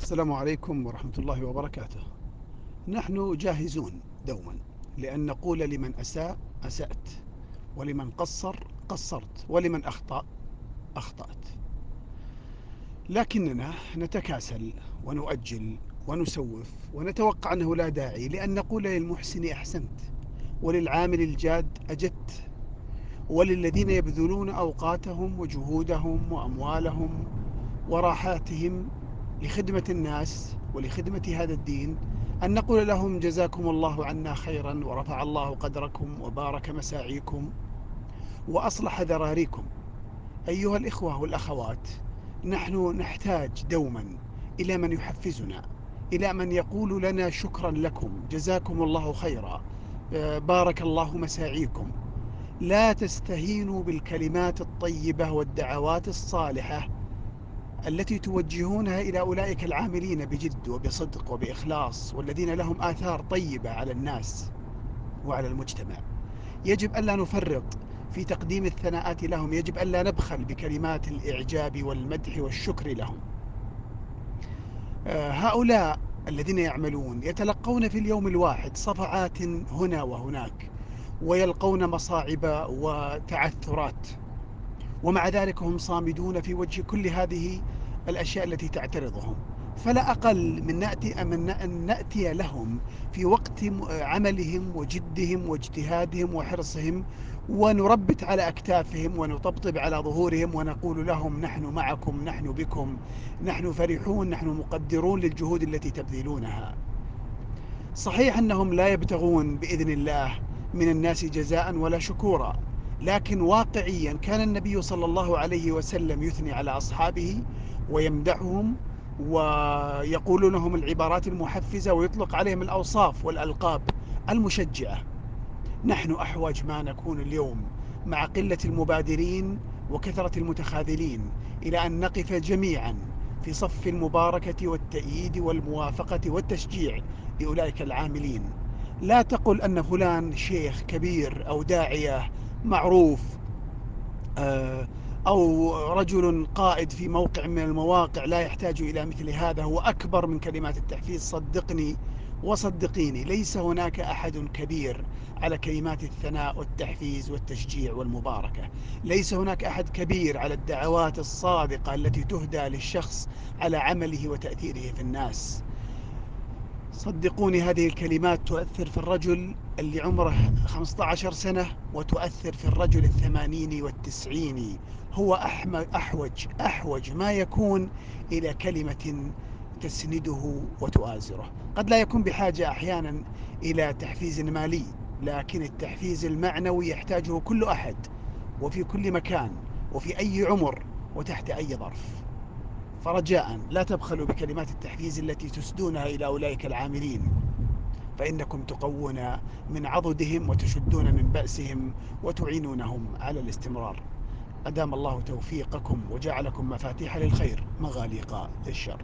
السلام عليكم ورحمة الله وبركاته. نحن جاهزون دوما لأن نقول لمن أساء أسأت ولمن قصر قصرت ولمن أخطأ أخطأت. لكننا نتكاسل ونؤجل ونسوف ونتوقع أنه لا داعي لأن نقول للمحسن أحسنت وللعامل الجاد أجدت وللذين يبذلون أوقاتهم وجهودهم وأموالهم وراحاتهم لخدمة الناس ولخدمة هذا الدين أن نقول لهم جزاكم الله عنا خيرا ورفع الله قدركم وبارك مساعيكم وأصلح ذراريكم. أيها الإخوة والأخوات نحن نحتاج دوما إلى من يحفزنا إلى من يقول لنا شكرا لكم جزاكم الله خيرا بارك الله مساعيكم. لا تستهينوا بالكلمات الطيبة والدعوات الصالحة التي توجهونها إلى أولئك العاملين بجد وبصدق وبإخلاص والذين لهم آثار طيبة على الناس وعلى المجتمع. يجب ألا نفرط في تقديم الثناءات لهم يجب ألا نبخل بكلمات الإعجاب والمدح والشكر لهم. آه، هؤلاء الذين يعملون يتلقون في اليوم الواحد صفعات هنا وهناك ويلقون مصاعب وتعثرات ومع ذلك هم صامدون في وجه كل هذه الأشياء التي تعترضهم. فلا أقل من نأتي من أن نأتي لهم في وقت عملهم وجدهم واجتهادهم وحرصهم ونربت على أكتافهم ونطبطب على ظهورهم ونقول لهم نحن معكم نحن بكم نحن فرحون نحن مقدرون للجهود التي تبذلونها. صحيح أنهم لا يبتغون بإذن الله من الناس جزاء ولا شكورا لكن واقعيا كان النبي صلى الله عليه وسلم يثني على أصحابه ويمدحهم ويقول لهم العبارات المحفزة ويطلق عليهم الأوصاف والألقاب المشجعة. نحن أحوج ما نكون اليوم مع قلة المبادرين وكثرة المتخاذلين إلى أن نقف جميعا في صف المباركة والتأييد والموافقة والتشجيع لأولئك العاملين. لا تقل أن فلان شيخ كبير أو داعية معروف آه، أو رجل قائد في موقع من المواقع لا يحتاج إلى مثل هذا هو أكبر من كلمات التحفيز صدقني وصدقيني ليس هناك أحد كبير على كلمات الثناء والتحفيز والتشجيع والمباركة. ليس هناك أحد كبير على الدعوات الصادقة التي تهدى للشخص على عمله وتأثيره في الناس. صدقوني هذه الكلمات تؤثر في الرجل اللي عمره 15 سنة وتؤثر في الرجل الثمانين والتسعين. هو أحوج أحوج ما يكون إلى كلمة تسنده وتؤازره. قد لا يكون بحاجة أحيانا إلى تحفيز مالي لكن التحفيز المعنوي يحتاجه كل أحد وفي كل مكان وفي أي عمر وتحت أي ظرف. فرجاء لا تبخلوا بكلمات التحفيز التي تسدونها إلى أولئك العاملين. فإنكم تقوون من عضدهم وتشدون من بأسهم وتعينونهم على الاستمرار. أدام الله توفيقكم وجعلكم مفاتيح للخير مغاليق للشر.